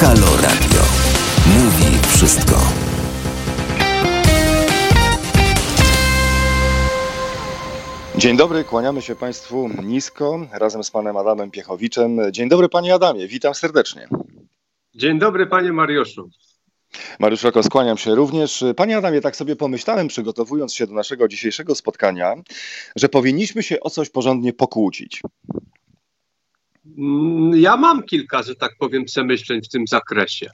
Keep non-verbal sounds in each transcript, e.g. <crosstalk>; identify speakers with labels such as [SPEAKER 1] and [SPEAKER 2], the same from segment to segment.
[SPEAKER 1] Halo Radio. Mówi wszystko.
[SPEAKER 2] Dzień dobry, kłaniamy się Państwu nisko razem z Panem Adamem Piechowiczem. Dzień dobry Panie Adamie, witam serdecznie.
[SPEAKER 3] Dzień dobry Panie Mariuszu.
[SPEAKER 2] Mariusz Roko, skłaniam się również. Panie Adamie, tak sobie pomyślałem, przygotowując się do naszego dzisiejszego spotkania, że powinniśmy się o coś porządnie pokłócić.
[SPEAKER 3] Mm, Ja mam kilka, że tak powiem, przemyśleń w tym zakresie.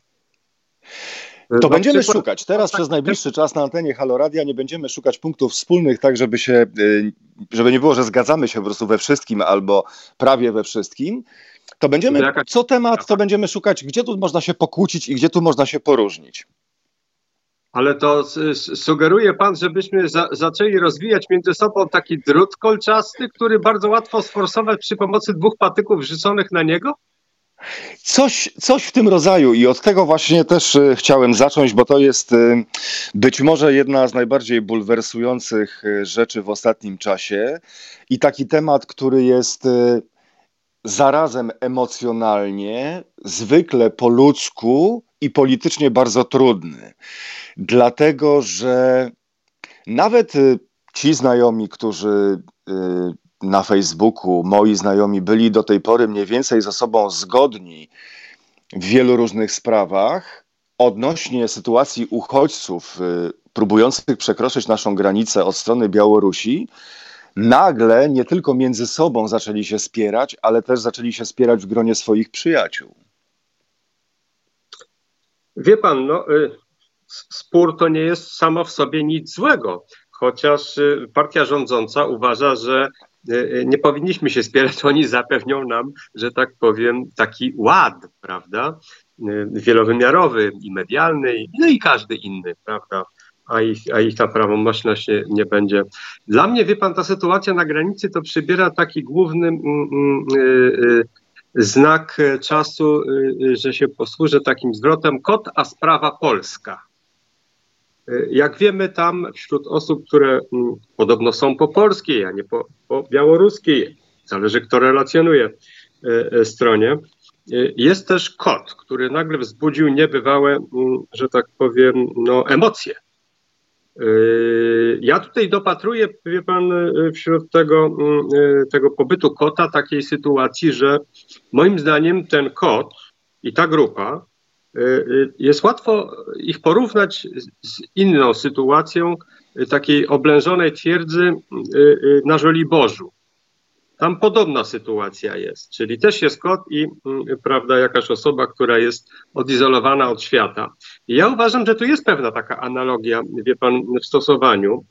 [SPEAKER 2] To
[SPEAKER 3] Na
[SPEAKER 2] będziemy
[SPEAKER 3] przykład-
[SPEAKER 2] szukać. Teraz przez najbliższy czas na antenie Halo Radia nie będziemy szukać punktów wspólnych, tak żeby się, y, żeby nie było, że zgadzamy się po prostu we wszystkim albo prawie we wszystkim. To będziemy, co temat, to będziemy szukać, gdzie tu można się pokłócić i gdzie tu można się poróżnić.
[SPEAKER 3] Ale to sugeruje Pan, żebyśmy za, zaczęli rozwijać między sobą taki drut kolczasty, który bardzo łatwo sforsować przy pomocy dwóch patyków wrzuconych na niego?
[SPEAKER 2] Coś, coś w tym rodzaju i od tego właśnie też y, chciałem zacząć, bo to jest y, być może jedna z najbardziej bulwersujących y, rzeczy w ostatnim czasie i taki temat, który jest zarazem emocjonalnie, zwykle po ludzku i politycznie bardzo trudny. Dlatego, że nawet y, ci znajomi, którzy y, na Facebooku, moi znajomi, byli do tej pory mniej więcej ze sobą zgodni w wielu różnych sprawach odnośnie sytuacji uchodźców y, próbujących przekroczyć naszą granicę od strony Białorusi, nagle nie tylko między sobą zaczęli się spierać, ale też zaczęli się spierać w gronie swoich przyjaciół.
[SPEAKER 3] Wie Pan, no, y, spór to nie jest samo w sobie nic złego, chociaż y, partia rządząca uważa, że y, nie powinniśmy się spierać, <laughs> oni zapewnią nam, że tak powiem, taki ład, prawda, wielowymiarowy i medialny, no i każdy inny, prawda, a ich, a ich ta prawomocność nie, nie będzie. Dla mnie, wie pan, ta sytuacja na granicy to przybiera taki główny mm, mm, y, y, znak e, czasu, y, że się posłużę takim zwrotem kot, a sprawa polska. Y, Jak wiemy, tam wśród osób, które mm, podobno są po polskiej, a nie po, po białoruskiej, zależy kto relacjonuje y, stronie, jest też kot, który nagle wzbudził niebywałe, mm, że tak powiem, no, emocje. Y, Ja tutaj dopatruję, wie pan, y, wśród tego, mm, y, tego pobytu kota takiej sytuacji, że moim zdaniem ten kot i ta grupa jest łatwo ich porównać z- inną sytuacją takiej oblężonej twierdzy na Żoliborzu. Tam podobna sytuacja jest, czyli też jest kot i mm, prawda, jakaś osoba, która jest odizolowana od świata. I ja uważam, że tu jest pewna taka analogia, wie pan, w stosowaniu,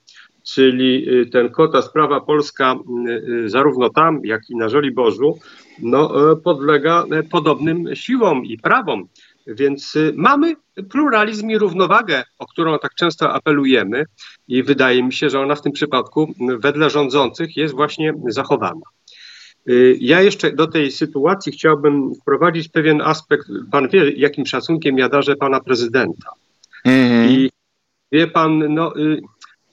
[SPEAKER 3] czyli y, ten kota sprawa polska y, y, zarówno tam, jak i na Żoliborzu, no, e, podlega e, podobnym siłom i prawom. Więc mamy pluralizm i równowagę, o którą tak często apelujemy i wydaje mi się, że ona w tym przypadku wedle rządzących jest właśnie zachowana. Y, Ja jeszcze do tej sytuacji chciałbym wprowadzić pewien aspekt. Pan wie, jakim szacunkiem ja darzę pana prezydenta. I wie pan, no, y,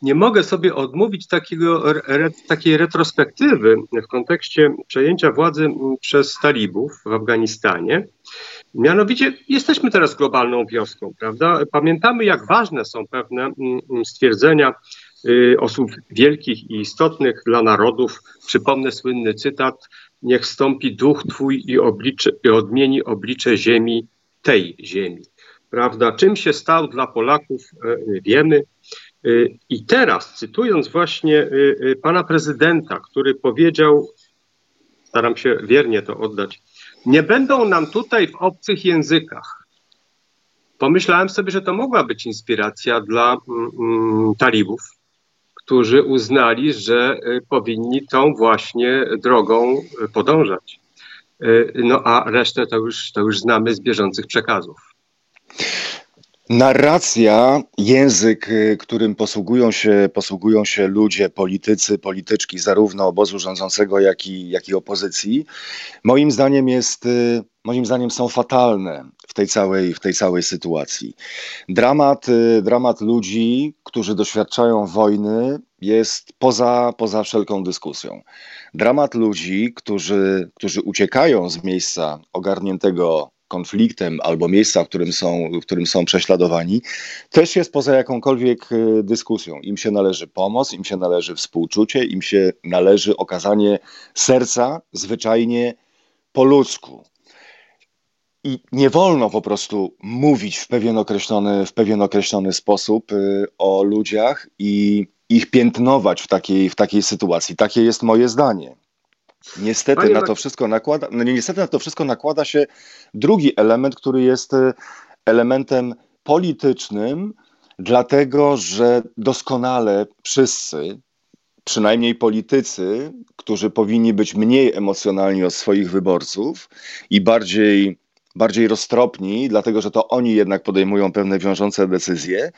[SPEAKER 3] nie mogę sobie odmówić takiego, re, takiej retrospektywy w kontekście przejęcia władzy przez talibów w Afganistanie. Mianowicie jesteśmy teraz globalną wioską, prawda? Pamiętamy, jak ważne są pewne stwierdzenia osób wielkich i istotnych dla narodów. Przypomnę słynny cytat: Niech stąpi duch Twój i, oblicze, i odmieni oblicze ziemi, tej ziemi. Prawda? Czym się stał dla Polaków, e, wiemy. Y, I teraz, cytując właśnie y, y, pana prezydenta, który powiedział, staram się wiernie to oddać, nie będą nam tutaj w obcych językach. Pomyślałem sobie, że to mogła być inspiracja dla mm, mm, talibów, którzy uznali, że y, powinni tą właśnie drogą y, podążać. Y, No a resztę to już, to już znamy z bieżących przekazów.
[SPEAKER 2] Narracja, język, y, którym posługują się, posługują się ludzie, politycy, polityczki, zarówno obozu rządzącego, jak i, jak i opozycji, moim zdaniem jest, y, moim zdaniem są fatalne w tej całej, w tej całej sytuacji. Dramat, y, dramat ludzi, którzy doświadczają wojny, jest poza, poza wszelką dyskusją. Dramat ludzi, którzy, którzy uciekają z miejsca ogarniętego konfliktem albo miejsca, w którym są, w którym są prześladowani, też jest poza jakąkolwiek y, dyskusją. Im się należy pomoc, im się należy współczucie, im się należy okazanie serca zwyczajnie po ludzku. I nie wolno po prostu mówić w pewien określony, w pewien określony sposób y, o ludziach i ich piętnować w takiej, w takiej sytuacji. Takie jest moje zdanie. Niestety Panie na to wszystko nakłada, no niestety na to wszystko nakłada się drugi element, który jest y, elementem politycznym, dlatego że doskonale wszyscy, przynajmniej politycy, którzy powinni być mniej emocjonalni od swoich wyborców i bardziej bardziej roztropni, dlatego że to oni jednak podejmują pewne wiążące decyzje,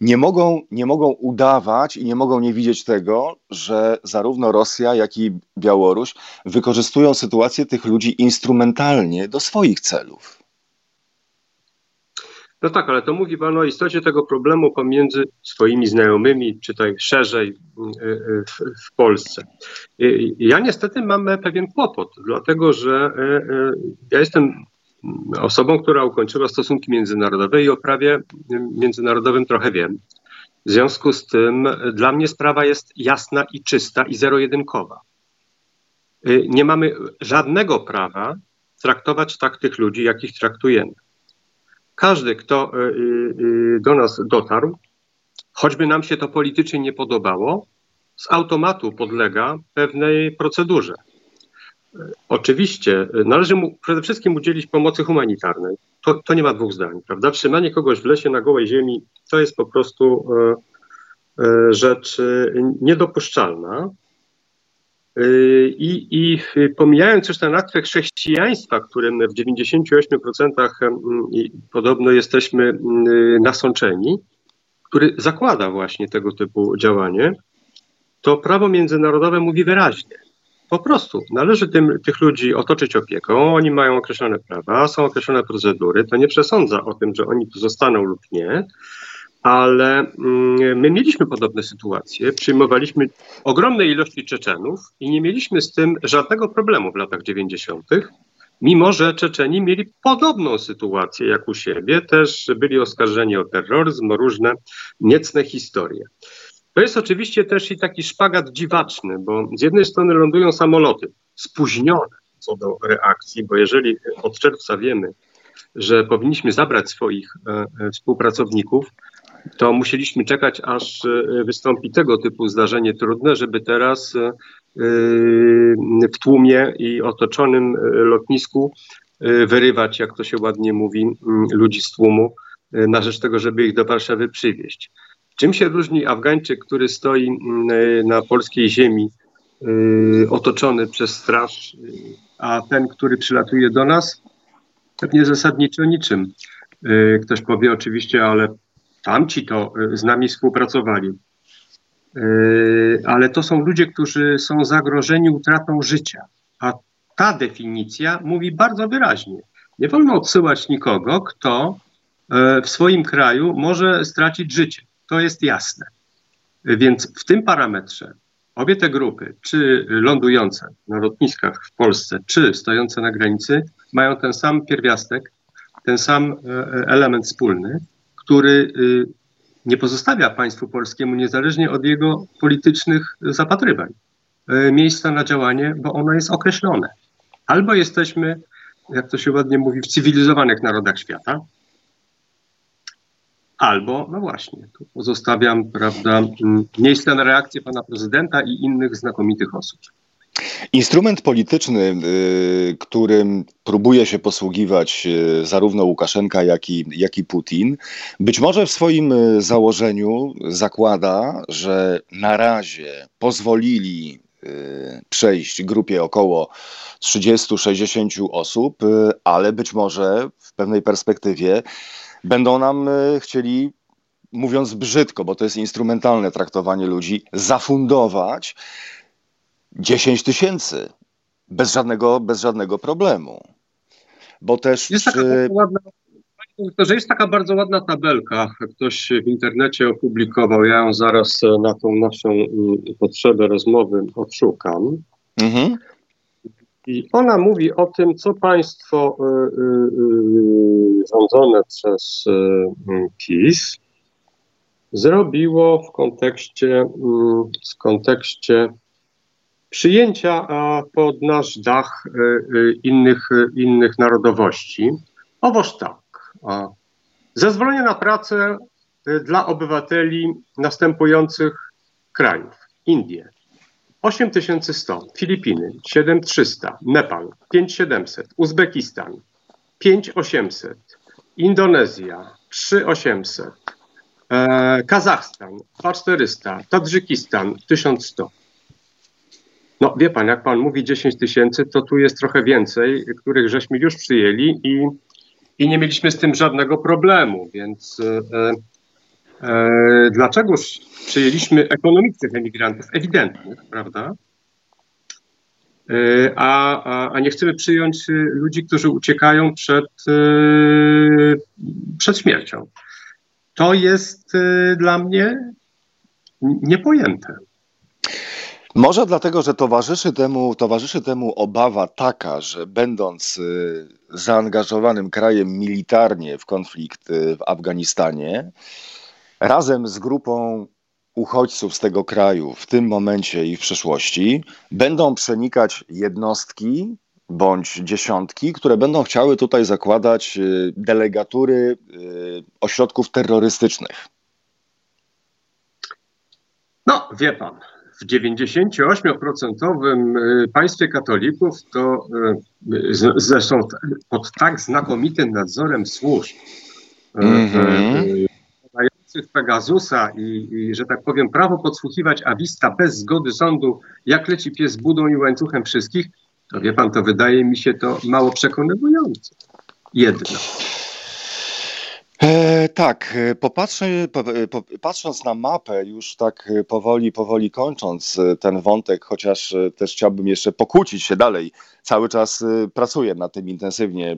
[SPEAKER 2] nie mogą, nie mogą udawać i nie mogą nie widzieć tego, że zarówno Rosja, jak i Białoruś wykorzystują sytuację tych ludzi instrumentalnie do swoich celów.
[SPEAKER 3] No tak, ale to mówi Pan o istocie tego problemu pomiędzy swoimi znajomymi, czy tak szerzej y, y, w, w, Polsce. Ja niestety mam pewien kłopot, dlatego że y, ja jestem osobą, która ukończyła stosunki międzynarodowe i o prawie międzynarodowym trochę wiem. W związku z tym dla mnie sprawa jest jasna i czysta i zero-jedynkowa. Y, nie mamy żadnego prawa traktować tak tych ludzi, jakich traktujemy. Każdy, kto y, y, do nas dotarł, choćby nam się to politycznie nie podobało, z automatu podlega pewnej procedurze. Oczywiście należy mu przede wszystkim udzielić pomocy humanitarnej. To, to nie ma dwóch zdań, prawda? Trzymanie kogoś w lesie na gołej ziemi to jest po prostu e, e, rzecz niedopuszczalna. I, I pomijając już ten aspekt chrześcijaństwa, którym w 98% podobno jesteśmy nasączeni, który zakłada właśnie tego typu działanie, to prawo międzynarodowe mówi wyraźnie, po prostu należy tym, tych ludzi otoczyć opieką, oni mają określone prawa, są określone procedury. To nie przesądza o tym, że oni tu zostaną lub nie, ale mm, my mieliśmy podobne sytuacje. Przyjmowaliśmy ogromne ilości Czeczenów i nie mieliśmy z tym żadnego problemu w latach 90., mimo że Czeczeni mieli podobną sytuację jak u siebie, też byli oskarżeni o terroryzm, o różne niecne historie. To jest oczywiście też i taki szpagat dziwaczny, bo z jednej strony lądują samoloty spóźnione co do reakcji, bo jeżeli od czerwca wiemy, że powinniśmy zabrać swoich e, e, współpracowników, to musieliśmy czekać, aż e, wystąpi tego typu zdarzenie trudne, żeby teraz w tłumie i otoczonym lotnisku wyrywać, jak to się ładnie mówi, ludzi z tłumu na rzecz tego, żeby ich do Warszawy przywieźć. Czym się różni Afgańczyk, który stoi mm, e, na polskiej ziemi, e, otoczony przez straż, e, a ten, który przylatuje do nas? Pewnie zasadniczo niczym. Ktoś powie oczywiście, ale tamci to z nami współpracowali. Ale to są ludzie, którzy są zagrożeni utratą życia. A ta definicja mówi bardzo wyraźnie. Nie wolno odsyłać nikogo, kto w swoim kraju może stracić życie. To jest jasne. Więc w tym parametrze obie te grupy, czy lądujące na lotniskach w Polsce, czy stojące na granicy, mają ten sam pierwiastek, ten sam e, element wspólny, który y, nie pozostawia państwu polskiemu, niezależnie od jego politycznych zapatrywań, e, miejsca na działanie, bo ono jest określone. Albo jesteśmy, jak to się ładnie mówi, w cywilizowanych narodach świata, Albo, no właśnie, tu pozostawiam, prawda, miejsce na reakcję pana prezydenta i innych znakomitych osób.
[SPEAKER 2] Instrument polityczny, y, którym próbuje się posługiwać y, zarówno Łukaszenka, jak i, jak i Putin, być może w swoim y, założeniu zakłada, że na razie pozwolili przejść grupie około 30-60 osób, ale być może w pewnej perspektywie będą nam e, chcieli, mówiąc brzydko, bo to jest instrumentalne traktowanie ludzi, zafundować 10 tysięcy bez żadnego, bez żadnego problemu. Bo też.
[SPEAKER 3] Jest taka ładna, że jest taka bardzo ładna tabelka, ktoś w internecie opublikował, ja ją zaraz na tą naszą mm, potrzebę rozmowy odszukam. Mhm. I ona mówi o tym, co państwo y, y, y, rządzone przez PiS zrobiło w kontekście, w kontekście przyjęcia pod nasz dach innych, innych narodowości. Owoż tak. Zezwolenie na pracę dla obywateli następujących krajów. Indie, 8100, Filipiny 7300, Nepal 5700, Uzbekistan 5800, Indonezja 3800, e, Kazachstan 2400, Tadżykistan 1100. No wie pan, jak pan mówi 10 tysięcy, to tu jest trochę więcej, których żeśmy już przyjęli i, i nie mieliśmy z tym żadnego problemu, więc e, E, dlaczego przyjęliśmy ekonomicznych emigrantów? Ewidentnych, prawda? E, a, a, a nie chcemy przyjąć ludzi, którzy uciekają przed, e, przed śmiercią. To jest dla mnie niepojęte.
[SPEAKER 2] Może dlatego, że towarzyszy temu, towarzyszy temu obawa taka, że będąc zaangażowanym krajem militarnie w konflikt w Afganistanie, razem z grupą uchodźców z tego kraju w tym momencie i w przeszłości będą przenikać jednostki bądź dziesiątki, które będą chciały tutaj zakładać y, delegatury y, ośrodków terrorystycznych.
[SPEAKER 3] No, wie pan, w 98% y, państwie katolików to zresztą pod tak znakomitym nadzorem służb, mm -hmm mających Pegasusa i, i, że tak powiem, prawo podsłuchiwać Awista bez zgody sądu, jak leci pies budą i łańcuchem wszystkich, to wie pan, to wydaje mi się to mało przekonywujące. Jedno.
[SPEAKER 2] E, tak, e, popatrzę, po, e, po, patrząc na mapę, już tak powoli, powoli kończąc ten wątek, chociaż też chciałbym jeszcze pokłócić się dalej. Cały czas pracuję nad tym intensywnie,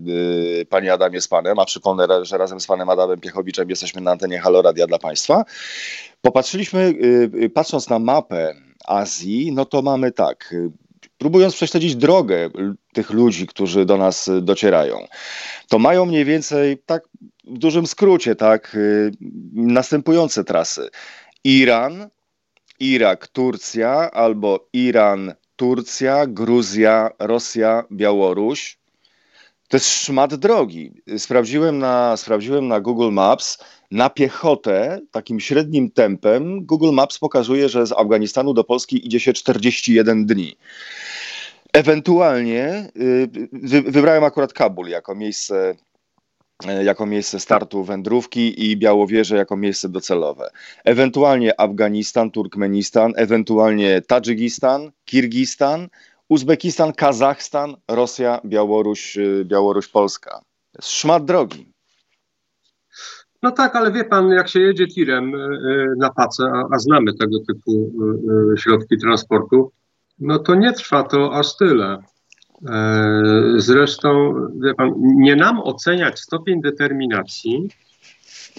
[SPEAKER 2] panie Adamie, z panem, a przypomnę, że razem z panem Adamem Piechowiczem jesteśmy na antenie Haloradia dla państwa. Popatrzyliśmy, patrząc na mapę Azji, no to mamy tak, próbując prześledzić drogę tych ludzi, którzy do nas docierają, to mają mniej więcej tak w dużym skrócie, tak, y, następujące trasy. Iran, Irak, Turcja albo Iran, Turcja, Gruzja, Rosja, Białoruś. To jest szmat drogi. Sprawdziłem na, sprawdziłem na Google Maps. Na piechotę, takim średnim tempem, Google Maps pokazuje, że z Afganistanu do Polski idzie się 41 dni. Ewentualnie y, wybrałem akurat Kabul jako miejsce jako miejsce startu wędrówki i Białowieże jako miejsce docelowe. Ewentualnie Afganistan, Turkmenistan, ewentualnie Tadżykistan, Kirgistan, Uzbekistan, Kazachstan, Rosja, Białoruś, e, Białoruś, Polska. Szmat drogi.
[SPEAKER 3] No tak, ale wie pan, jak się jedzie tirem e, na pace, a, a znamy tego typu środki transportu, no to nie trwa to aż tyle. E, zresztą, pan, nie nam oceniać stopień determinacji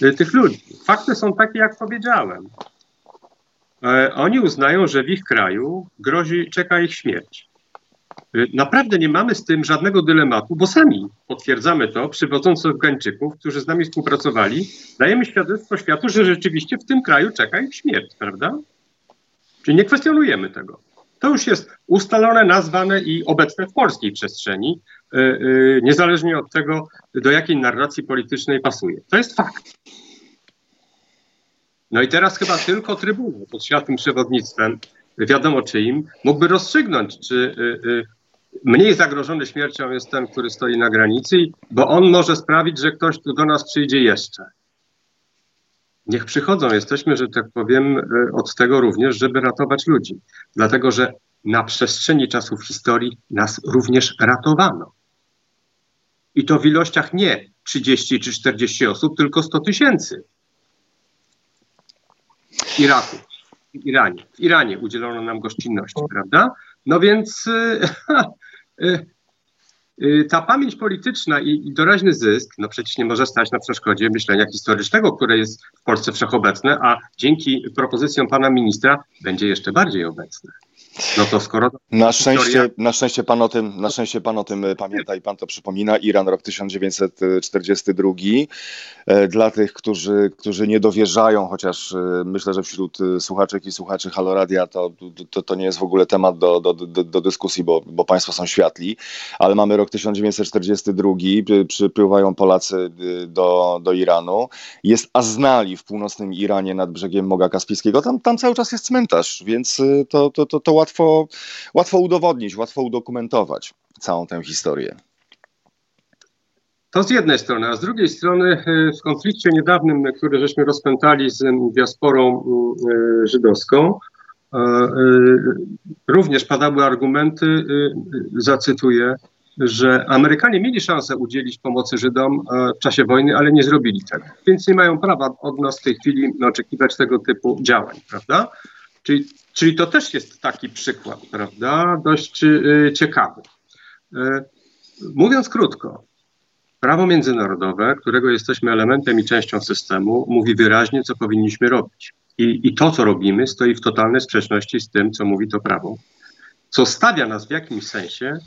[SPEAKER 3] e, tych ludzi. Fakty są takie, jak powiedziałem. E, oni uznają, że w ich kraju grozi, czeka ich śmierć. Naprawdę nie mamy z tym żadnego dylematu, bo sami potwierdzamy to, przywodząc Afgańczyków, którzy z nami współpracowali, dajemy świadectwo światu, że rzeczywiście w tym kraju czeka ich śmierć, prawda? Czyli nie kwestionujemy tego. To już jest ustalone, nazwane i obecne w polskiej przestrzeni, y, y, niezależnie od tego, do jakiej narracji politycznej pasuje. To jest fakt. No i teraz chyba tylko Trybunał pod światłym przewodnictwem, wiadomo czyim, mógłby rozstrzygnąć, czy y, mniej zagrożony śmiercią jest ten, który stoi na granicy, bo on może sprawić, że ktoś tu do nas przyjdzie jeszcze. Niech przychodzą. Jesteśmy, że tak powiem, e, od tego również, żeby ratować ludzi. Dlatego, że na przestrzeni czasów historii nas również ratowano. I to w ilościach nie 30 czy 40 osób, tylko 100 tysięcy. W Iraku, w Iranie. W Iranie udzielono nam gościnności, prawda? No więc e, Y, <laughs> ta pamięć polityczna i, i doraźny zysk, no przecież nie może stać na przeszkodzie myślenia historycznego, które jest w Polsce wszechobecne, a dzięki propozycjom pana ministra będzie jeszcze bardziej obecne. No to skoro.
[SPEAKER 2] Na szczęście, na szczęście pan o tym, na szczęście pan o tym pamięta i pan to przypomina. Iran rok 1942. E, dla tych, którzy, którzy nie dowierzają, chociaż e, myślę, że wśród e, słuchaczek i słuchaczy Haloradia to, to, to nie jest w ogóle temat do, do, do, do dyskusji, bo, bo państwo są światli, ale mamy rok 1942, przypływają Polacy do, do Iranu. Jest Aznali w północnym Iranie nad brzegiem Morza Kaspijskiego. Tam, tam cały czas jest cmentarz, więc to, to, to, to łatwo, łatwo udowodnić, łatwo udokumentować całą tę historię.
[SPEAKER 3] To z jednej strony, a z drugiej strony e, w konflikcie niedawnym, który żeśmy rozpętali z diasporą e, żydowską, e, również padały argumenty, zacytuję, że Amerykanie mieli szansę udzielić pomocy Żydom w czasie wojny, ale nie zrobili tego. Więc nie mają prawa od nas w tej chwili oczekiwać tego typu działań, prawda? Czyli, czyli to też jest taki przykład, prawda? Dość ciekawy. Mówiąc krótko, Prawo międzynarodowe, którego jesteśmy elementem i częścią systemu, mówi wyraźnie, co powinniśmy robić. I, I, to, co robimy, stoi w totalnej sprzeczności z tym, co mówi to prawo, co stawia nas w jakimś sensie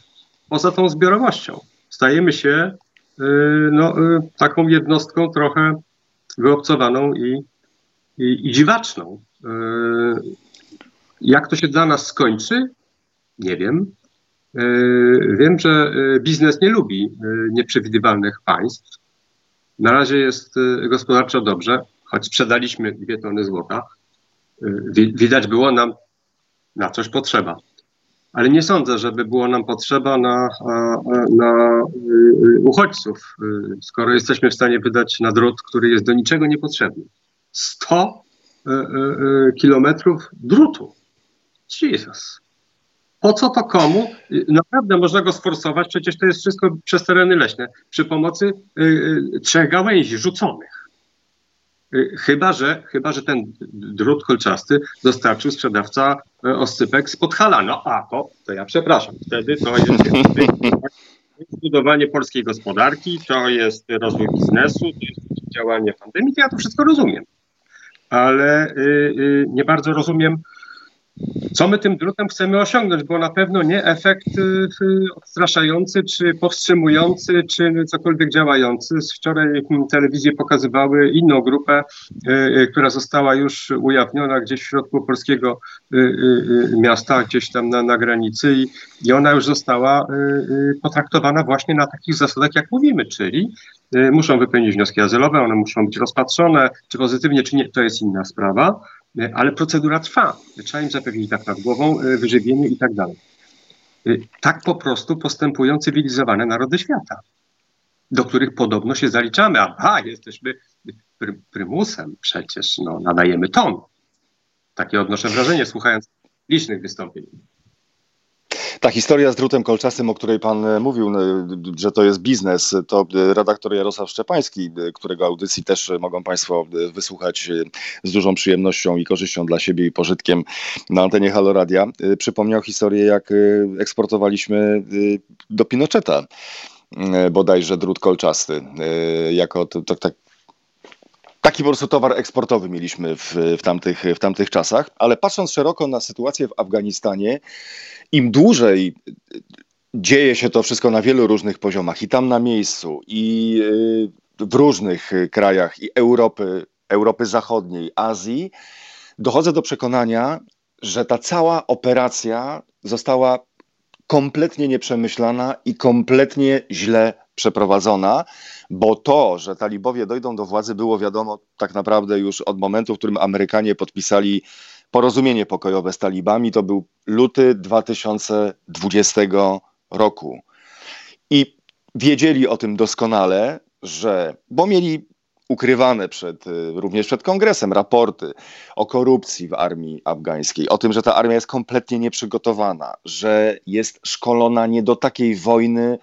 [SPEAKER 3] poza tą zbiorowością. Stajemy się yy, no, yy, taką jednostką trochę wyobcowaną i, i, i dziwaczną. Yy, jak to się dla nas skończy? Nie wiem. E, wiem, że e, biznes nie lubi e, nieprzewidywalnych państw. Na razie jest gospodarczo dobrze, choć sprzedaliśmy dwie tony złota. Widać było nam na coś potrzeba. Ale nie sądzę, żeby było nam potrzeba na, na uchodźców, skoro jesteśmy w stanie wydać na drut, który jest do niczego niepotrzebny. 100 kilometrów drutu. Jesus. Po co to komu? Naprawdę można go sforsować, przecież to jest wszystko przez tereny leśne, przy pomocy y, y, trzech gałęzi rzuconych. Y, chyba że, chyba, że ten drut kolczasty dostarczył sprzedawca oscypek z Podhala. No a to, to ja przepraszam, wtedy to jest <laughs> budowanie polskiej gospodarki, to jest rozwój biznesu, to jest działanie pandemii, to ja to wszystko rozumiem. Ale nie bardzo rozumiem, co my tym drutem chcemy osiągnąć, bo na pewno nie efekt y, y, odstraszający, czy powstrzymujący, czy cokolwiek działający. Wczoraj telewizje pokazywały inną grupę, y, która została już ujawniona gdzieś w środku polskiego miasta, gdzieś tam na, na granicy i, i ona już została potraktowana właśnie na takich zasadach, jak mówimy, czyli muszą wypełnić wnioski azylowe, one muszą być rozpatrzone, czy pozytywnie, czy nie, to jest inna sprawa ale procedura trwa. Trzeba im zapewnić dach nad głową, e, wyżywienie i tak dalej. E, tak po prostu postępują cywilizowane narody świata, do których podobno się zaliczamy. A jesteśmy prymusem przecież, no, nadajemy ton. Takie odnoszę wrażenie, słuchając licznych wystąpień.
[SPEAKER 2] Ta historia z drutem kolczastym, o której pan e, mówił, że to jest biznes, to e, redaktor Jarosław Szczepański, e, którego audycji też mogą państwo wysłuchać z dużą przyjemnością i korzyścią dla siebie i pożytkiem na antenie Haloradia, przypomniał historię, jak eksportowaliśmy do Pinocheta bodajże drut kolczasty, jako to, to, tak, taki po prostu towar eksportowy mieliśmy w, w, tamtych, w tamtych czasach, ale patrząc szeroko na sytuację w Afganistanie, im dłużej dzieje się to wszystko na wielu różnych poziomach i tam na miejscu, i y, w różnych krajach, i Europy, Europy Zachodniej, Azji, dochodzę do przekonania, że ta cała operacja została kompletnie nieprzemyślana i kompletnie źle przeprowadzona, bo to, że talibowie dojdą do władzy, było wiadomo tak naprawdę już od momentu, w którym Amerykanie podpisali porozumienie pokojowe z talibami. To był luty 2020 roku. I wiedzieli o tym doskonale, że, bo mieli ukrywane przed, y, również przed kongresem raporty o korupcji w armii afgańskiej, o tym, że ta armia jest kompletnie nieprzygotowana, że jest szkolona nie do takiej wojny,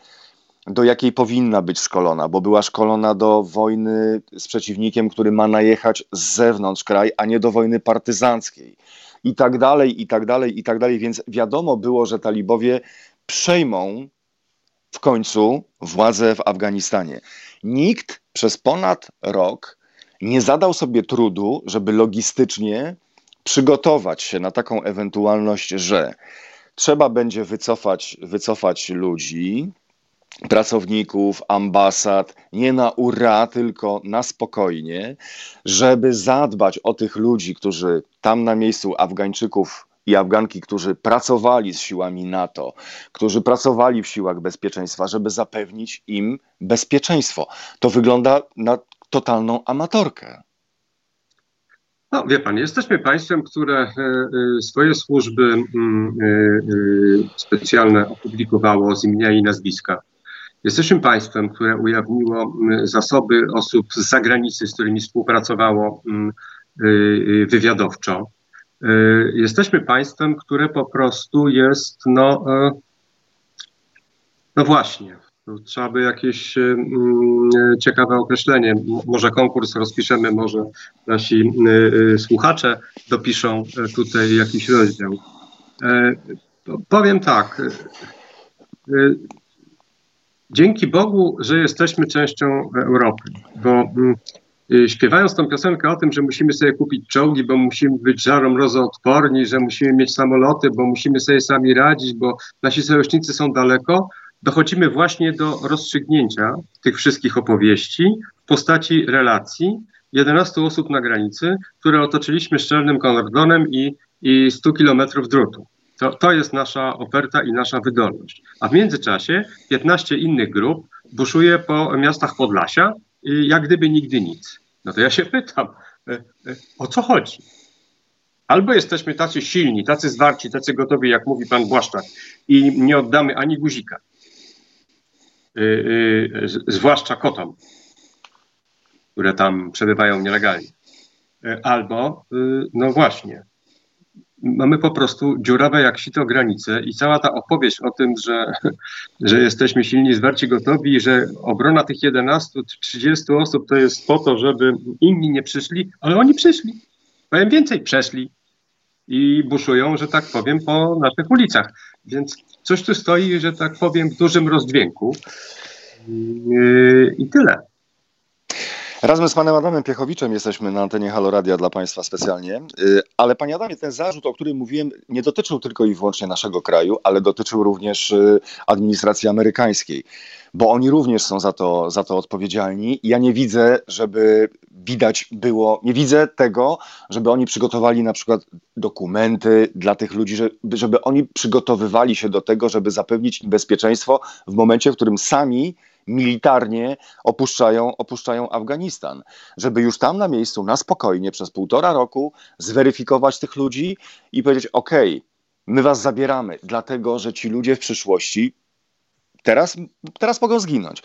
[SPEAKER 2] do jakiej powinna być szkolona, bo była szkolona do wojny z przeciwnikiem, który ma najechać z zewnątrz kraj, a nie do wojny partyzanckiej. I tak dalej, i tak dalej, i tak dalej. Więc wiadomo było, że talibowie przejmą w końcu władzę w Afganistanie. Nikt przez ponad rok nie zadał sobie trudu, żeby logistycznie przygotować się na taką ewentualność, że trzeba będzie wycofać, wycofać ludzi, pracowników, ambasad, nie na ura, tylko na spokojnie, żeby zadbać o tych ludzi, którzy tam na miejscu Afgańczyków i Afganki, którzy pracowali z siłami NATO, którzy pracowali w siłach bezpieczeństwa, żeby zapewnić im bezpieczeństwo. To wygląda na totalną amatorkę.
[SPEAKER 3] No, wie pan, jesteśmy państwem, które e, e, swoje służby mm, e, specjalne opublikowało z imienia i nazwiska. Jesteśmy państwem, które ujawniło mm, zasoby osób z zagranicy, z którymi współpracowało mm, wywiadowczo. Jesteśmy państwem, które po prostu jest, no, no właśnie, Trzeba by jakieś ciekawe określenie. Może konkurs rozpiszemy, może nasi y, słuchacze dopiszą e, tutaj jakiś rozdział. E, powiem tak. E, dzięki Bogu, że jesteśmy częścią Europy, bo mm, śpiewając tą piosenkę o tym, że musimy sobie kupić czołgi, bo musimy być żarom rozoodporni, że musimy mieć samoloty, bo musimy sobie sami radzić, bo nasi sojusznicy są daleko, dochodzimy właśnie do rozstrzygnięcia tych wszystkich opowieści w postaci relacji 11 osób na granicy, które otoczyliśmy szczelnym kordonem i, i 100 kilometrów drutu. To, to jest nasza oferta i nasza wydolność. A w międzyczasie 15 innych grup buszuje po miastach Podlasia, jak gdyby nigdy nic. No to ja się pytam, e, e, o co chodzi? Albo jesteśmy tacy silni, tacy zwarci, tacy gotowi, jak mówi pan Błaszczak, i nie oddamy ani guzika, y, zwłaszcza kotom, które tam przebywają nielegalnie. Albo, no właśnie, mamy po prostu dziurawe jak sito granice i cała ta opowieść o tym, że, <laughs> że jesteśmy silni, zwarci, gotowi że obrona tych 11 30 osób to jest po to, żeby inni nie przyszli, ale oni przyszli. Powiem więcej, przeszli i buszują, że tak powiem, po naszych ulicach. Więc coś tu stoi, że tak powiem, w dużym rozdźwięku. I tyle.
[SPEAKER 2] Razem z panem Adamem Piechowiczem jesteśmy na antenie Haloradia dla państwa specjalnie. Yy, ale panie Adamie, ten zarzut, o którym mówiłem, nie dotyczył tylko i wyłącznie naszego kraju, ale dotyczył również yy, administracji amerykańskiej, bo oni również są za to, za to odpowiedzialni. Ja nie widzę, żeby widać było, nie widzę tego, żeby oni przygotowali na przykład dokumenty dla tych ludzi, żeby, żeby oni przygotowywali się do tego, żeby zapewnić im bezpieczeństwo w momencie, w którym sami militarnie opuszczają, opuszczają Afganistan, żeby już tam na miejscu, na spokojnie, przez półtora roku zweryfikować tych ludzi i powiedzieć: OK, my was zabieramy, dlatego że ci ludzie w przyszłości teraz, teraz mogą zginąć.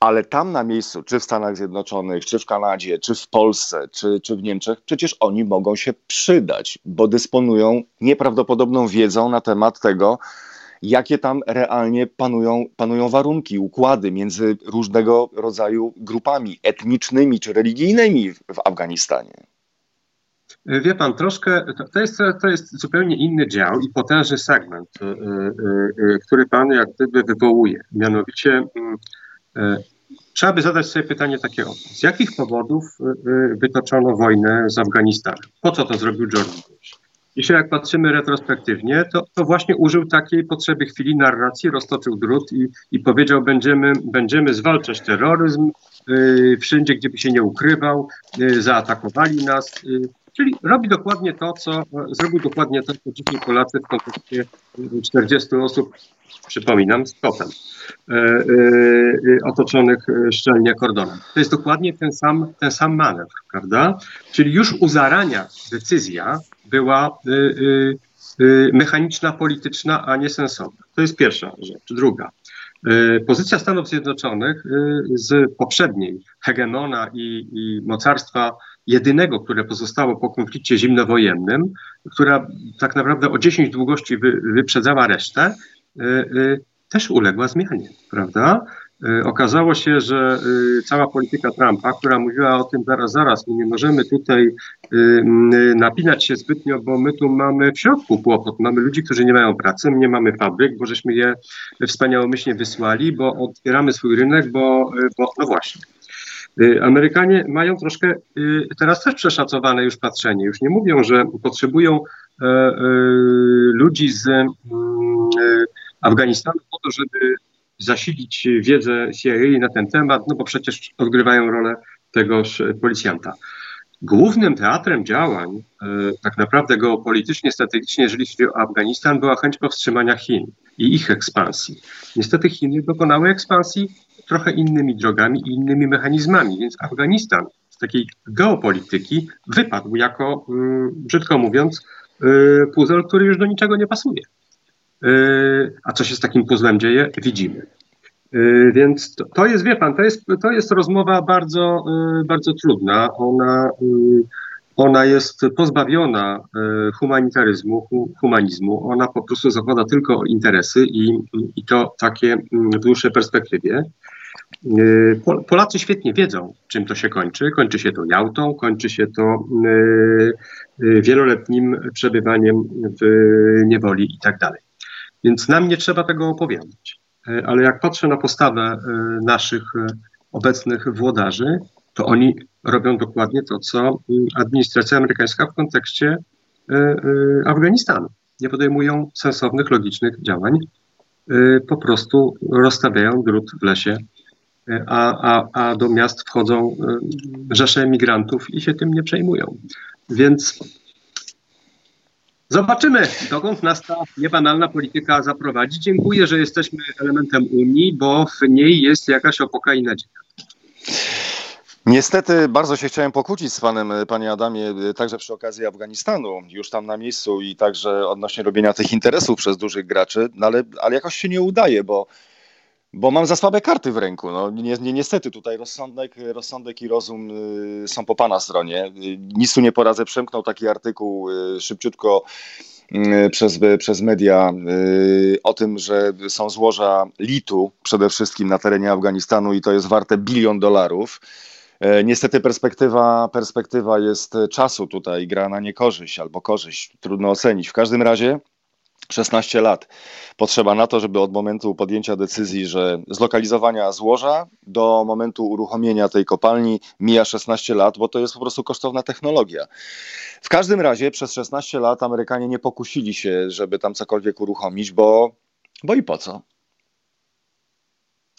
[SPEAKER 2] Ale tam na miejscu, czy w Stanach Zjednoczonych, czy w Kanadzie, czy w Polsce, czy, czy w Niemczech, przecież oni mogą się przydać, bo dysponują nieprawdopodobną wiedzą na temat tego, jakie tam realnie panują, panują warunki, układy między różnego rodzaju grupami etnicznymi czy religijnymi w, w Afganistanie.
[SPEAKER 3] Wie pan, troszkę, to jest, to jest zupełnie inny dział i potężny segment, y, y, y, który pan jak gdyby wywołuje. Mianowicie mm, trzeba by zadać sobie pytanie takie Z jakich powodów wytoczono wojnę z Afganistanem? Po co to zrobił George Jeśli jak patrzymy retrospektywnie, to, to właśnie użył takiej potrzeby chwili narracji, roztoczył drut i, i powiedział, będziemy, będziemy zwalczać terroryzm yy, wszędzie, gdzie by się nie ukrywał, yy, zaatakowali nas. Yy, czyli robi dokładnie to, co zrobił dokładnie to, co dzisiaj Polacy w kontekście 40 osób, przypominam, z kotem, otoczonych szczelnie kordonem. To jest dokładnie ten sam, ten sam manewr, prawda? Czyli już u zarania decyzja była mechaniczna, polityczna, a nie sensowna. To jest pierwsza rzecz. Druga. Pozycja Stanów Zjednoczonych z poprzedniej hegemona i, i, mocarstwa jedynego, które pozostało po konflikcie zimnowojennym, która tak naprawdę o 10 długości wy, wyprzedzała resztę, też uległa zmianie, prawda? Y, okazało się, że y, cała polityka Trumpa, która mówiła o tym zaraz, zaraz, my nie możemy tutaj y, napinać się zbytnio, bo my tu mamy w środku kłopot. Mamy ludzi, którzy nie mają pracy, my nie mamy fabryk, bo żeśmy je wspaniałomyślnie wysłali, bo otwieramy swój rynek, bo, bo no właśnie. Amerykanie mają troszkę teraz też przeszacowane już patrzenie. Już nie mówią, że potrzebują e, e, ludzi z mm, e, Afganistanu po to, żeby zasilić wiedzę CIA na ten temat, no bo przecież odgrywają rolę tegoż policjanta. Głównym teatrem działań, tak naprawdę geopolitycznie, strategicznie, jeżeli chodzi o Afganistan, była chęć powstrzymania Chin i ich ekspansji. Niestety Chiny dokonały ekspansji trochę innymi drogami i innymi mechanizmami, więc Afganistan z takiej geopolityki wypadł jako, mm, brzydko mówiąc, y, puzzle, który już do niczego nie pasuje. Y, a co się z takim puzzlem dzieje, widzimy. Y, więc to, to, jest, wie pan, to jest, to jest rozmowa bardzo, bardzo trudna. Ona, ona jest pozbawiona humanitaryzmu, humanizmu. Ona po prostu zakłada tylko interesy i, i to takie mm, w dłuższej perspektywie. Yy, Polacy świetnie wiedzą, czym to się kończy. Kończy się to Jałtą, kończy się to yy, yy, wieloletnim przebywaniem w niewoli i tak dalej. Więc nam nie trzeba tego opowiadać. Ale jak patrzę na postawę naszych obecnych włodarzy, to oni robią dokładnie to, co administracja amerykańska w kontekście Afganistanu. Nie podejmują sensownych, logicznych działań, po prostu rozstawiają drut w lesie a, a, a do miast wchodzą e, rzesze emigrantów i się tym nie przejmują. Więc zobaczymy, dokąd nas ta niebanalna polityka zaprowadzi. Dziękuję, że jesteśmy elementem Unii, bo w niej jest jakaś opoka i nadzieja.
[SPEAKER 2] Niestety bardzo się chciałem pokłócić z panem, panie Adamie, także przy okazji Afganistanu, już tam na miejscu i także odnośnie robienia tych interesów przez dużych graczy, no ale, ale jakoś się nie udaje, bo bo mam za słabe karty w ręku. No, ni, ni, niestety tutaj rozsądek, rozsądek i rozum y, są po pana stronie. Y, nic tu nie poradzę. Przemknął taki artykuł y, szybciutko y, przez, przez media y, o tym, że są złoża litu przede wszystkim na terenie Afganistanu i to jest warte bilion dolarów. E, niestety perspektywa, perspektywa jest czasu tutaj, gra na niekorzyść albo korzyść, trudno ocenić. W każdym razie 16 lat potrzeba na to, żeby od momentu podjęcia decyzji, że zlokalizowania złoża do momentu uruchomienia tej kopalni mija 16 lat, bo to jest po prostu kosztowna technologia. W każdym razie przez 16 lat Amerykanie nie pokusili się, żeby tam cokolwiek uruchomić, bo, bo i po co?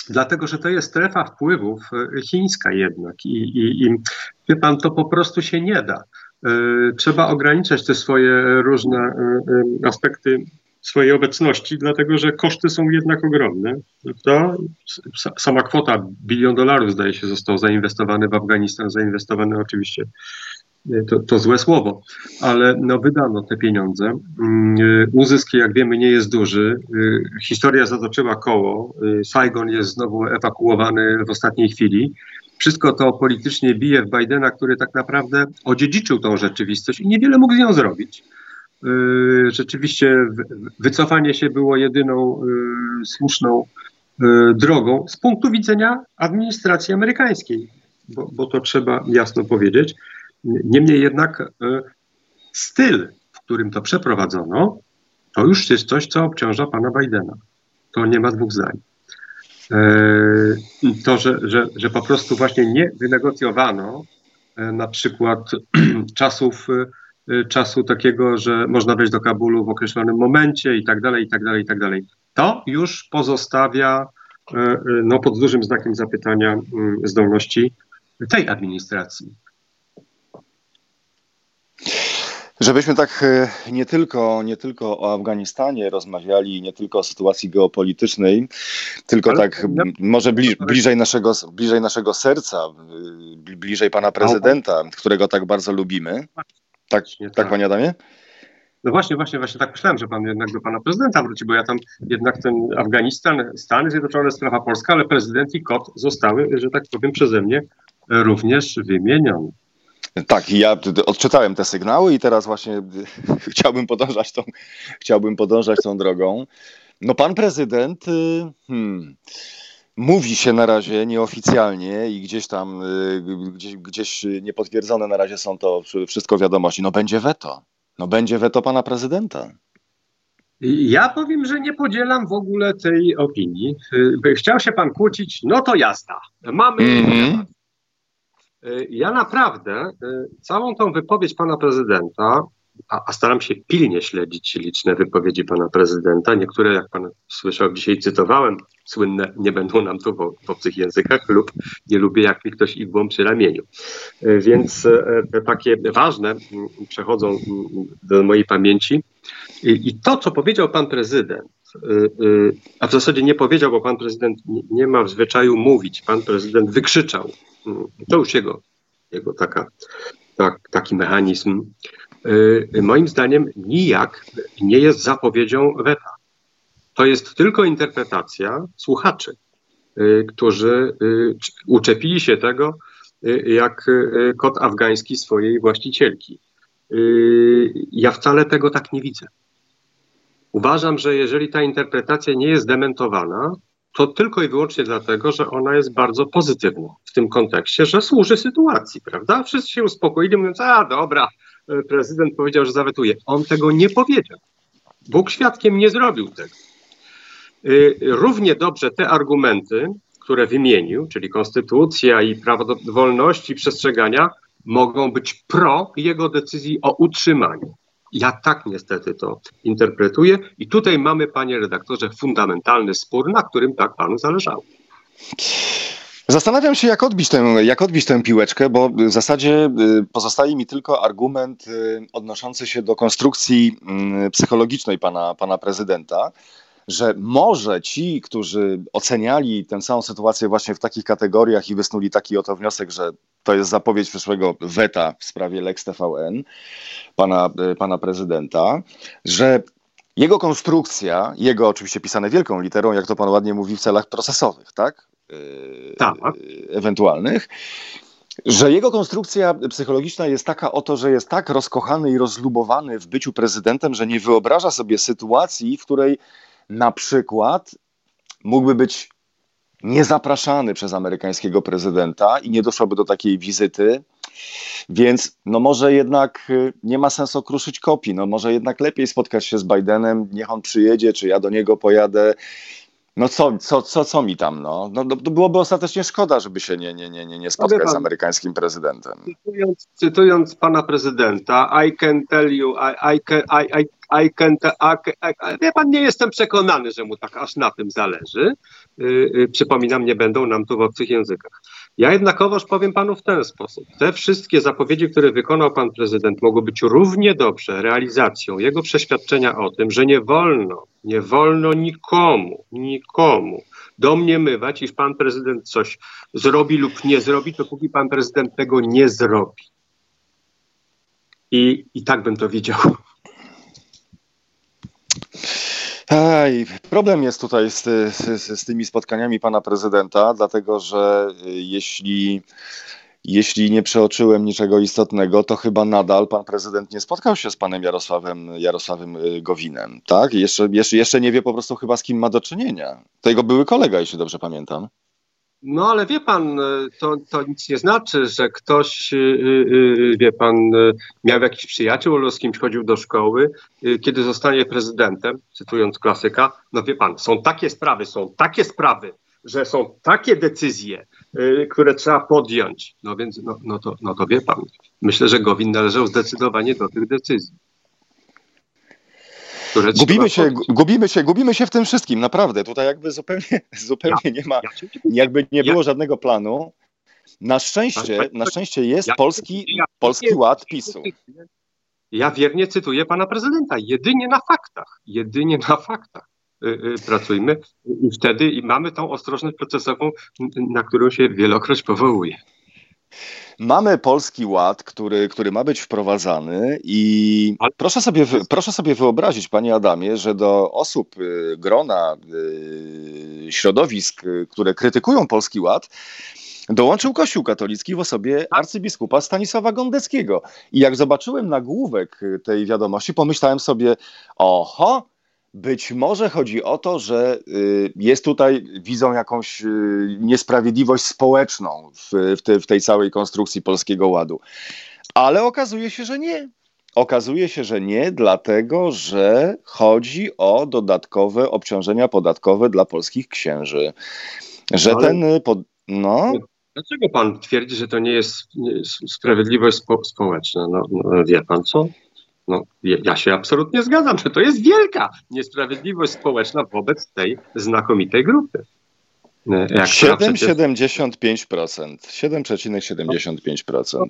[SPEAKER 3] Dlatego, że to jest strefa wpływów e, chińska jednak i, i, i pan, to po prostu się nie da. E, trzeba ograniczać te swoje różne e, aspekty swojej obecności, dlatego że koszty są jednak ogromne. To sama kwota bilion dolarów, zdaje się, został zainwestowany w Afganistan, zainwestowany oczywiście, to, to złe słowo, ale no, wydano te pieniądze. Mm, uzysk, jak wiemy, nie jest duży. Historia zatoczyła koło. Saigon jest znowu ewakuowany w ostatniej chwili. Wszystko to politycznie bije w Bidena, który tak naprawdę odziedziczył tą rzeczywistość i niewiele mógł z nią zrobić. Y, rzeczywiście wycofanie się było jedyną y, słuszną y, drogą z punktu widzenia administracji amerykańskiej, bo, bo to trzeba jasno powiedzieć. Niemniej jednak styl, w którym to przeprowadzono, to już jest coś, co obciąża pana Bidena. To nie ma dwóch zdań. To, że, że, że po prostu właśnie nie wynegocjowano na przykład <clears throat> czasów Y, czasu takiego, że można wejść do Kabulu w określonym momencie i tak dalej, i tak dalej, i tak dalej. To już pozostawia no, pod dużym znakiem zapytania zdolności tej administracji.
[SPEAKER 2] Żebyśmy tak nie tylko, nie tylko o Afganistanie rozmawiali, nie tylko o sytuacji geopolitycznej, tylko Ale tak może bliż, bliżej, naszego, bliżej naszego serca, bliżej pana prezydenta, którego tak bardzo lubimy. Tak, tak, tak, panie Adamie?
[SPEAKER 3] No właśnie, właśnie, właśnie tak myślałem, że pan jednak do pana prezydenta wróci, bo ja tam jednak ten Afganistan, Stany Zjednoczone, sprawa Polska, ale prezydent i kot zostały, że tak powiem, przeze mnie również wymienione.
[SPEAKER 2] Tak, ja odczytałem te sygnały i teraz właśnie <laughs> chciałbym podążać tą, chciałbym podążać tą drogą. No pan prezydent, y, hmm, Mówi się na razie nieoficjalnie i gdzieś tam, y, gdzieś, gdzieś niepotwierdzone na razie są to wszystko wiadomości. No będzie weto. No będzie weto pana prezydenta.
[SPEAKER 3] Ja powiem, że nie podzielam w ogóle tej opinii. Y, chciał się pan kłócić, no to jasna. Mamy. Mm -hmm. Ja naprawdę całą tą wypowiedź pana prezydenta a, a, staram się pilnie śledzić liczne wypowiedzi pana prezydenta. Niektóre, jak pan słyszał, dzisiaj cytowałem, słynne nie będą nam tu w, w obcych językach lub nie lubię, jak mi ktoś igłą przy ramieniu. E, więc te takie ważne przechodzą do mojej pamięci. I, i to, co powiedział pan prezydent, a w zasadzie nie powiedział, bo pan prezydent nie ma w zwyczaju mówić. Pan prezydent wykrzyczał. To już jego, jego taka, tak, taki mechanizm Y, moim zdaniem nijak nie jest zapowiedzią weta. To jest tylko interpretacja słuchaczy, y, którzy y, uczepili się tego jak kot afgański swojej właścicielki. Ja wcale tego tak nie widzę. Uważam, że jeżeli ta interpretacja nie jest dementowana, to tylko i wyłącznie dlatego, że ona jest bardzo pozytywna w tym kontekście, że służy sytuacji, prawda? Wszyscy się uspokoili, mówiąc, a dobra, E, prezydent powiedział, że zawetuje. On tego nie powiedział. Bóg świadkiem nie zrobił tego. E, równie dobrze te argumenty, które wymienił, czyli konstytucja i prawo do wolności przestrzegania, mogą być pro jego decyzji o utrzymaniu. Ja tak niestety to interpretuję i tutaj mamy, panie redaktorze, fundamentalny spór, na którym tak panu zależało.
[SPEAKER 2] Zastanawiam się, jak odbić, tę, jak odbić tę piłeczkę, bo w zasadzie y, pozostaje mi tylko argument y, odnoszący się do konstrukcji mm, psychologicznej pana, pana prezydenta, że może ci, którzy oceniali tę samą sytuację właśnie w takich kategoriach i wysnuli taki oto wniosek, że to jest zapowiedź przyszłego weta w sprawie Lex TVN pana, y, pana prezydenta, że jego konstrukcja, jego oczywiście pisane wielką literą, jak to pan ładnie mówi, w celach procesowych, tak?
[SPEAKER 3] tak.
[SPEAKER 2] ewentualnych, że jego konstrukcja psychologiczna jest taka oto, że jest tak rozkochany i rozlubowany w byciu prezydentem, że nie wyobraża sobie sytuacji, w której na przykład mógłby być niezapraszany przez amerykańskiego prezydenta i nie doszłoby do takiej wizyty. Więc no może jednak y, nie ma sensu kruszyć kopii, no może jednak lepiej spotkać się z Bidenem, niech on przyjedzie, czy ja do niego pojadę no co, co, co, co mi tam, no? no? no byłoby ostatecznie szkoda, żeby się nie, nie, nie, nie spotkać z amerykańskim prezydentem.
[SPEAKER 3] Cytując, cytując pana prezydenta, I can tell you, I, I can, I, I, I can, I, wie pan, nie jestem przekonany, że mu tak aż na tym zależy. Yy, przypominam, nie będą nam tu w obcych językach. Ja jednakowoż powiem panu w ten sposób. Te wszystkie zapowiedzi, które wykonał pan prezydent, mogą być równie dobrze realizacją jego przeświadczenia o tym, że nie wolno, nie wolno nikomu, nikomu domniemywać, iż pan prezydent coś zrobi lub nie zrobi, to póki pan prezydent tego nie zrobi. I, i tak bym to widział.
[SPEAKER 2] Ej, problem jest tutaj z, z, z, tymi spotkaniami pana prezydenta, dlatego że y, jeśli, jeśli nie przeoczyłem niczego istotnego, to chyba nadal pan prezydent nie spotkał się z panem Jarosławem, Jarosławem y, Gowinem, tak? Jeszcze, jeszcze, jeszcze nie wie po prostu chyba z kim ma do czynienia. To jego były kolega, jeśli dobrze pamiętam.
[SPEAKER 3] No ale wie pan, e, to, to nic nie znaczy, że ktoś, e, e, wie pan, miał jakiś przyjaciół albo z kimś chodził do szkoły, kiedy zostanie prezydentem, cytując klasyka, no wie pan, są takie sprawy, są takie sprawy, że są takie decyzje, które trzeba podjąć. No więc, no, no, to, no to wie pan, myślę, że Gowin należał zdecydowanie do tych decyzji.
[SPEAKER 2] Gubimy się, gubimy, się, gubimy się w tym wszystkim, naprawdę. Tutaj jakby zupełnie, <laughs> zupełnie ja, nie ma, ja jakby nie było ja, żadnego planu. Na szczęście, na szczęście jest polski, polski ład PiSu.
[SPEAKER 3] Ja wiernie cytuję pana prezydenta. Jedynie na faktach. Jedynie na faktach y, y, pracujmy i wtedy mamy tą ostrożność procesową, na którą się wielokroć powołuje.
[SPEAKER 2] Mamy polski ład, który, który ma być wprowadzany i proszę sobie, proszę sobie wyobrazić, panie Adamie, że do osób, y, grona, y, środowisk, y, które krytykują polski ład, dołączył Kościół katolicki w osobie arcybiskupa Stanisława Gondeckiego. I jak zobaczyłem nagłówek tej wiadomości, pomyślałem sobie, oho, być może chodzi o to, że y, jest tutaj, widzą jakąś y, niesprawiedliwość społeczną w, te, w tej całej konstrukcji Polskiego Ładu. Ale okazuje się, że nie. Okazuje się, że nie, dlatego że chodzi o dodatkowe obciążenia podatkowe dla polskich księży. Że Ale... ten. Y, pod... No.
[SPEAKER 3] Dlaczego pan twierdzi, że to nie jest sprawiedliwość spo, społeczna? No, no, wie pan co? No, ja się absolutnie zgadzam, że to jest wielka niesprawiedliwość społeczna wobec tej znakomitej grupy.
[SPEAKER 2] 7,75%. 7,75%.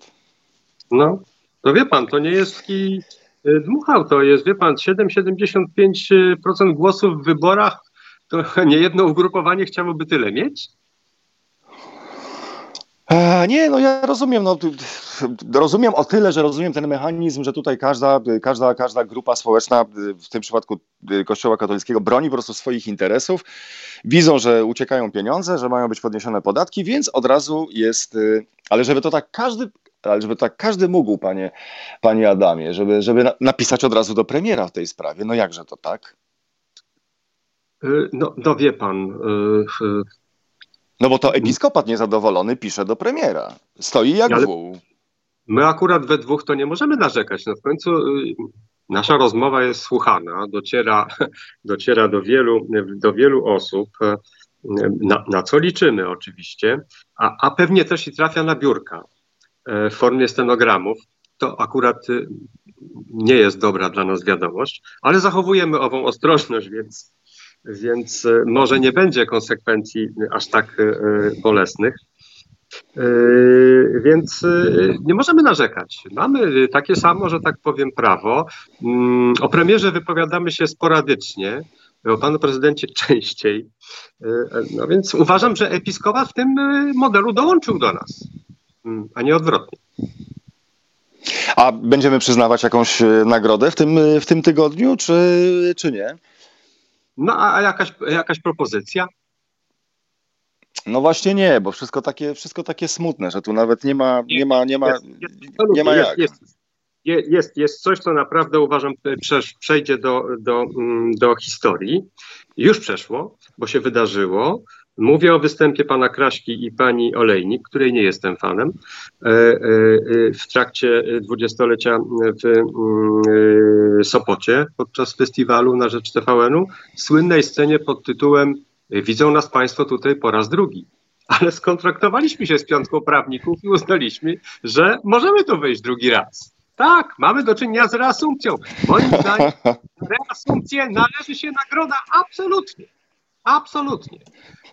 [SPEAKER 3] No, to wie pan, to nie jest taki y, dmuchał, to jest, wie pan, 7,75% głosów w wyborach, to <laughs> nie jedno ugrupowanie chciałoby tyle mieć?
[SPEAKER 2] Nie, no ja rozumiem, no, rozumiem o tyle, że rozumiem ten mechanizm, że tutaj każda, każda, każda grupa społeczna, w tym przypadku Kościoła katolickiego, broni po prostu swoich interesów. Widzą, że uciekają pieniądze, że mają być podniesione podatki, więc od razu jest, ale żeby to tak każdy, ale żeby tak każdy mógł, panie, panie Adamie, żeby, żeby napisać od razu do premiera w tej sprawie, no jakże to tak?
[SPEAKER 3] No, no wie pan,
[SPEAKER 2] no bo to episkopat niezadowolony pisze do premiera. Stoi jak Ale wół.
[SPEAKER 3] My akurat we dwóch to nie możemy narzekać. No w końcu y, nasza rozmowa jest słuchana, dociera, <laughs> dociera do, wielu, do wielu osób, y, na, na co liczymy oczywiście, a, a pewnie też i trafia na biurka y, w formie stenogramów. To akurat nie jest dobra dla nas wiadomość, ale zachowujemy ową ostrożność, <laughs> więc więc e, może nie będzie konsekwencji aż tak e, bolesnych. E, więc nie możemy narzekać. Mamy takie samo, że tak powiem, prawo. Mm, o premierze wypowiadamy się sporadycznie, o panu prezydencie <laughs> częściej. No więc uważam, że episkopat w tym modelu dołączył do nas, mm, a nie odwrotnie.
[SPEAKER 2] A będziemy przyznawać jakąś nagrodę w tym, w tym tygodniu, czy, czy nie?
[SPEAKER 3] No a jakaś, jakaś propozycja?
[SPEAKER 2] No właśnie nie, bo wszystko takie, wszystko takie smutne, że tu nawet nie ma, nie ma, nie ma, jest, jest, nie ma jak.
[SPEAKER 3] Jest, jest, jest coś, co naprawdę uważam przejdzie do, do, mm, do historii. Już przeszło, bo się wydarzyło. Mówię o występie pana Kraśki i pani Olejnik, której nie jestem fanem, e, e, e, w trakcie dwudziestolecia w mm, Sopocie podczas festiwalu na rzecz TVN-u, słynnej scenie pod tytułem Widzą nas państwo tutaj po raz drugi. Ale skontraktowaliśmy się z piątką prawników i uznaliśmy, że możemy tu wejść drugi raz. Tak, mamy do czynienia z reasumpcją. Moim zdaniem <laughs> reasumpcję należy się nagroda absolutnie. Absolutnie.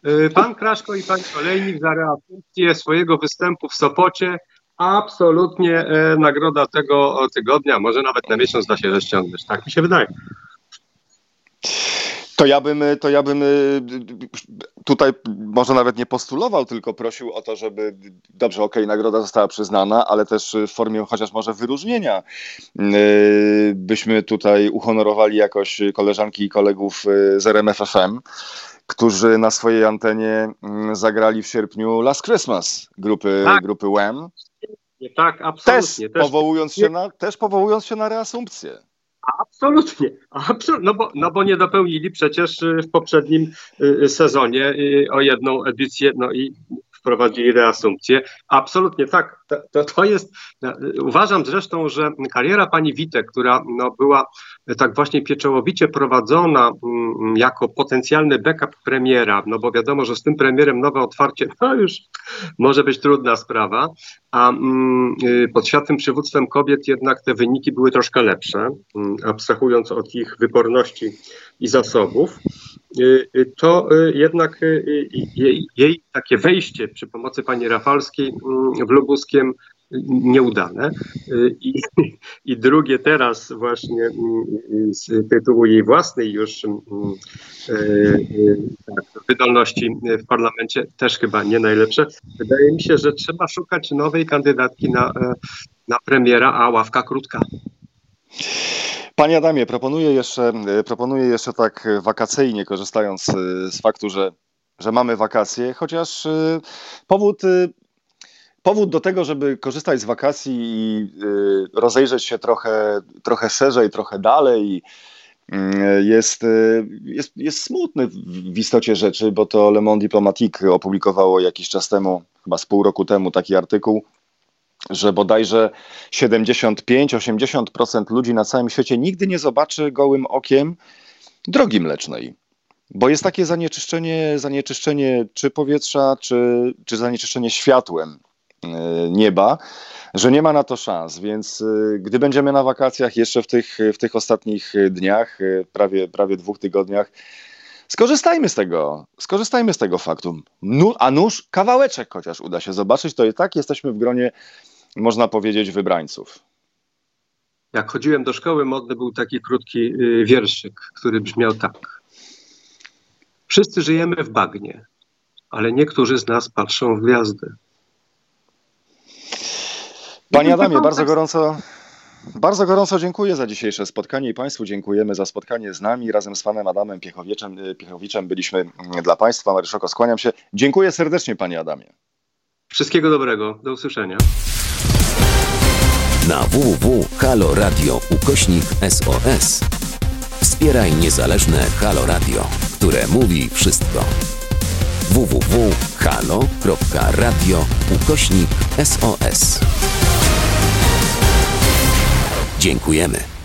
[SPEAKER 3] Y, pan Kraszko i pan Olejnik za reasumpcję swojego występu w Sopocie. Absolutnie e, nagroda tego tygodnia, może nawet na miesiąc da się rozciągnąć. Tak mi się wydaje.
[SPEAKER 2] To ja bym, to ja bym y, tutaj może nawet nie postulował, tylko prosił o to, żeby dobrze, okej, okay, nagroda została przyznana, ale też w formie chociaż może wyróżnienia y, byśmy tutaj uhonorowali jakoś koleżanki i kolegów z RMFFM, którzy na swojej antenie zagrali w sierpniu Last Christmas grupy, tak. grupy Wham.
[SPEAKER 3] Tak, absolutnie.
[SPEAKER 2] Też, powołując się na, też powołując się na reasumpcję.
[SPEAKER 3] Absolutnie. No, bo, no bo nie dopełnili przecież y, w poprzednim y, sezonie y, o jedną edycję, no i wprowadzili reasumpcję. Absolutnie tak. To, to jest. No, uważam zresztą, że kariera pani Witek, która no, była tak właśnie pieczołowicie prowadzona mm, jako potencjalny backup premiera, no bo wiadomo, że z tym premierem nowe otwarcie no już może być trudna sprawa, a mm, y, pod światłym przywództwem kobiet jednak te wyniki były troszkę lepsze, mm, abstrahując od ich wyporności i zasobów. Y, y, to y, jednak jej, jej takie wejście przy pomocy pani Rafalskiej mm, w Lubuskiem nieudane. I, I drugie teraz właśnie mm, z tytułu jej własnej już mm, tak, wydolności w parlamencie też chyba nie najlepsze. Wydaje mi się, że trzeba szukać nowej kandydatki na, na premiera, a ławka krótka.
[SPEAKER 2] Panie Adamie, proponuję jeszcze, e, proponuję jeszcze tak wakacyjnie, korzystając e, z faktu, że, że mamy wakacje, chociaż e, powód, powód do tego, żeby korzystać z wakacji i rozejrzeć się trochę, trochę szerzej, trochę dalej jest, jest, jest smutny w istocie rzeczy, bo to Le Monde Diplomatique opublikowało jakiś czas temu, chyba z pół roku temu taki artykuł, że bodajże 75-80% ludzi na całym świecie nigdy nie zobaczy gołym okiem drogi mlecznej. bo jest takie zanieczyszczenie, zanieczyszczenie czy powietrza, czy, czy zanieczyszczenie światłem e, nieba, że nie ma na to szans, więc e, gdy będziemy na wakacjach jeszcze w tych, w tych ostatnich dniach, e, prawie, prawie dwóch tygodniach, skorzystajmy z tego, skorzystajmy z tego faktu. A nóż kawałeczek chociaż uda się zobaczyć, to i tak jesteśmy w gronie, można powiedzieć, wybrańców.
[SPEAKER 3] Jak chodziłem do szkoły, modny był taki krótki y, wierszyk, który brzmiał tak. Wszyscy żyjemy w bagnie, ale niektórzy z nas patrzą w gwiazdy.
[SPEAKER 2] Panie Adamie, bardzo gorąco, bardzo gorąco dziękuję za dzisiejsze spotkanie i Państwu dziękujemy za spotkanie z nami. Razem z Panem Adamem Piechowiczem, y, Piechowiczem byliśmy mm, dla Państwa. Maryszoko, skłaniam się. Dziękuję serdecznie Panie Adamie.
[SPEAKER 3] Wszystkiego dobrego. Do usłyszenia.
[SPEAKER 1] Na www.haloradio ukośnik SOS wspieraj niezależne Halo Radio, które mówi wszystko. www.halo.radio ukośnik SOS Dziękujemy.